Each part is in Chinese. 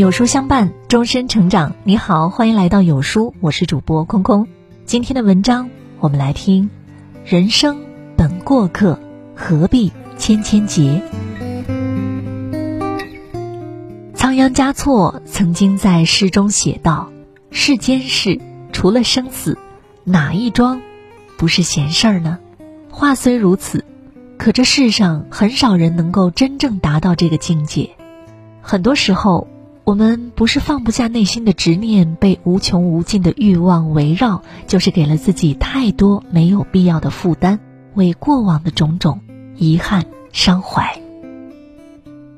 有书相伴，终身成长。你好，欢迎来到有书，我是主播空空。今天的文章，我们来听：人生本过客，何必千千结？仓央嘉措曾经在诗中写道：“世间事，除了生死，哪一桩不是闲事儿呢？”话虽如此，可这世上很少人能够真正达到这个境界。很多时候。我们不是放不下内心的执念，被无穷无尽的欲望围绕，就是给了自己太多没有必要的负担，为过往的种种遗憾伤怀。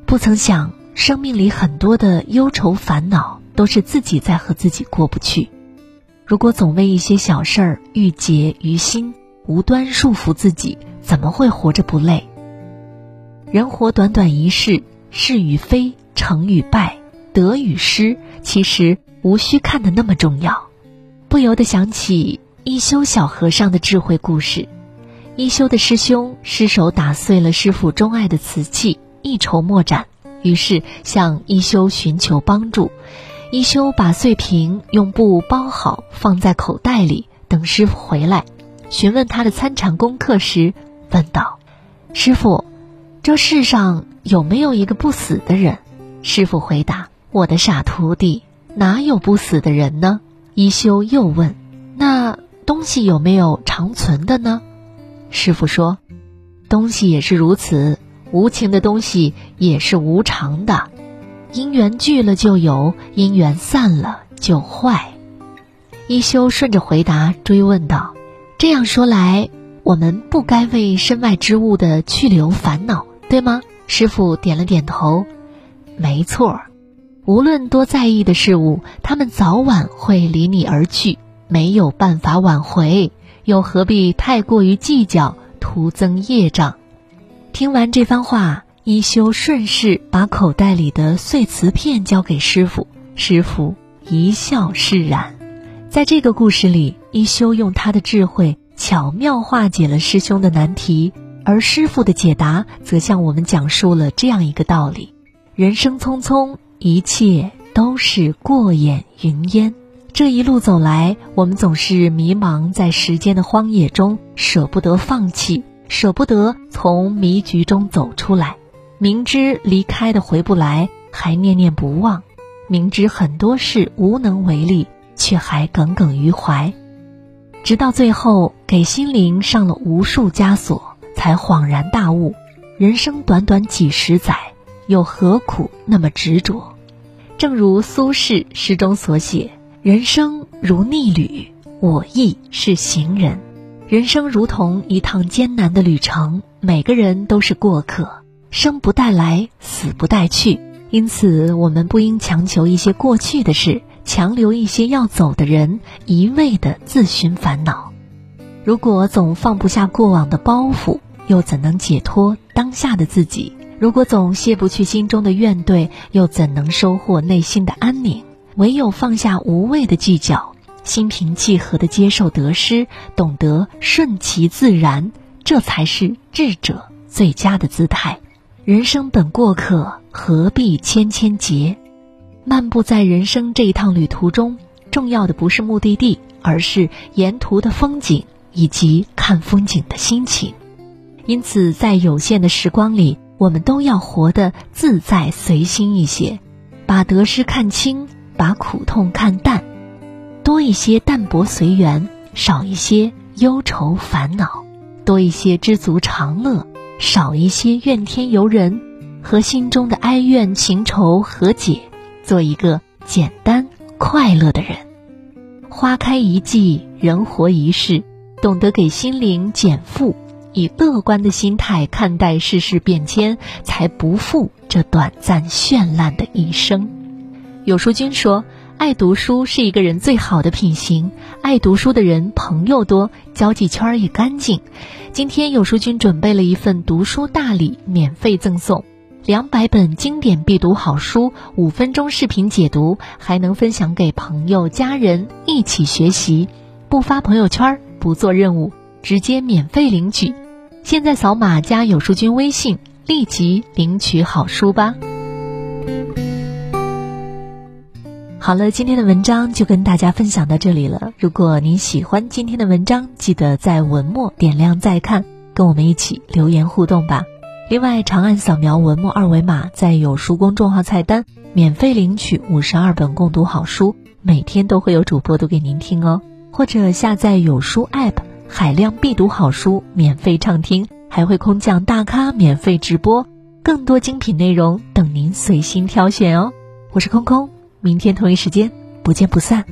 不曾想，生命里很多的忧愁烦恼，都是自己在和自己过不去。如果总为一些小事儿郁结于心，无端束缚自己，怎么会活着不累？人活短短一世，是与非，成与败。得与失，其实无需看得那么重要。不由得想起一休小和尚的智慧故事。一休的师兄失手打碎了师傅钟爱的瓷器，一筹莫展，于是向一休寻求帮助。一休把碎瓶用布包好，放在口袋里，等师傅回来，询问他的参禅功课时，问道：“师傅，这世上有没有一个不死的人？”师傅回答。我的傻徒弟，哪有不死的人呢？一休又问：“那东西有没有长存的呢？”师傅说：“东西也是如此，无情的东西也是无常的，因缘聚了就有，因缘散了就坏。”一休顺着回答追问道：“这样说来，我们不该为身外之物的去留烦恼，对吗？”师傅点了点头：“没错。”无论多在意的事物，他们早晚会离你而去，没有办法挽回，又何必太过于计较，徒增业障？听完这番话，一休顺势把口袋里的碎瓷片交给师傅，师傅一笑释然。在这个故事里，一休用他的智慧巧妙化解了师兄的难题，而师傅的解答则向我们讲述了这样一个道理：人生匆匆。一切都是过眼云烟。这一路走来，我们总是迷茫在时间的荒野中，舍不得放弃，舍不得从迷局中走出来。明知离开的回不来，还念念不忘；明知很多事无能为力，却还耿耿于怀。直到最后，给心灵上了无数枷锁，才恍然大悟：人生短短几十载，又何苦那么执着？正如苏轼诗中所写：“人生如逆旅，我亦是行人。人生如同一趟艰难的旅程，每个人都是过客，生不带来，死不带去。因此，我们不应强求一些过去的事，强留一些要走的人，一味的自寻烦恼。如果总放不下过往的包袱，又怎能解脱当下的自己？”如果总卸不去心中的怨怼，又怎能收获内心的安宁？唯有放下无谓的计较，心平气和地接受得失，懂得顺其自然，这才是智者最佳的姿态。人生本过客，何必千千结？漫步在人生这一趟旅途中，重要的不是目的地，而是沿途的风景以及看风景的心情。因此，在有限的时光里，我们都要活得自在随心一些，把得失看清，把苦痛看淡，多一些淡泊随缘，少一些忧愁烦恼，多一些知足常乐，少一些怨天尤人，和心中的哀怨情仇和解，做一个简单快乐的人。花开一季，人活一世，懂得给心灵减负。以乐观的心态看待世事变迁，才不负这短暂绚烂的一生。有书君说：“爱读书是一个人最好的品行。爱读书的人朋友多，交际圈也干净。”今天有书君准备了一份读书大礼，免费赠送两百本经典必读好书，五分钟视频解读，还能分享给朋友家人一起学习。不发朋友圈，不做任务，直接免费领取。现在扫码加有书君微信，立即领取好书吧。好了，今天的文章就跟大家分享到这里了。如果您喜欢今天的文章，记得在文末点亮再看，跟我们一起留言互动吧。另外，长按扫描文末二维码，在有书公众号菜单免费领取五十二本共读好书，每天都会有主播读给您听哦。或者下载有书 App，海量必读好书免费畅听，还会空降大咖免费直播，更多精品内容等您随心挑选哦。我是空空。明天同一时间，不见不散。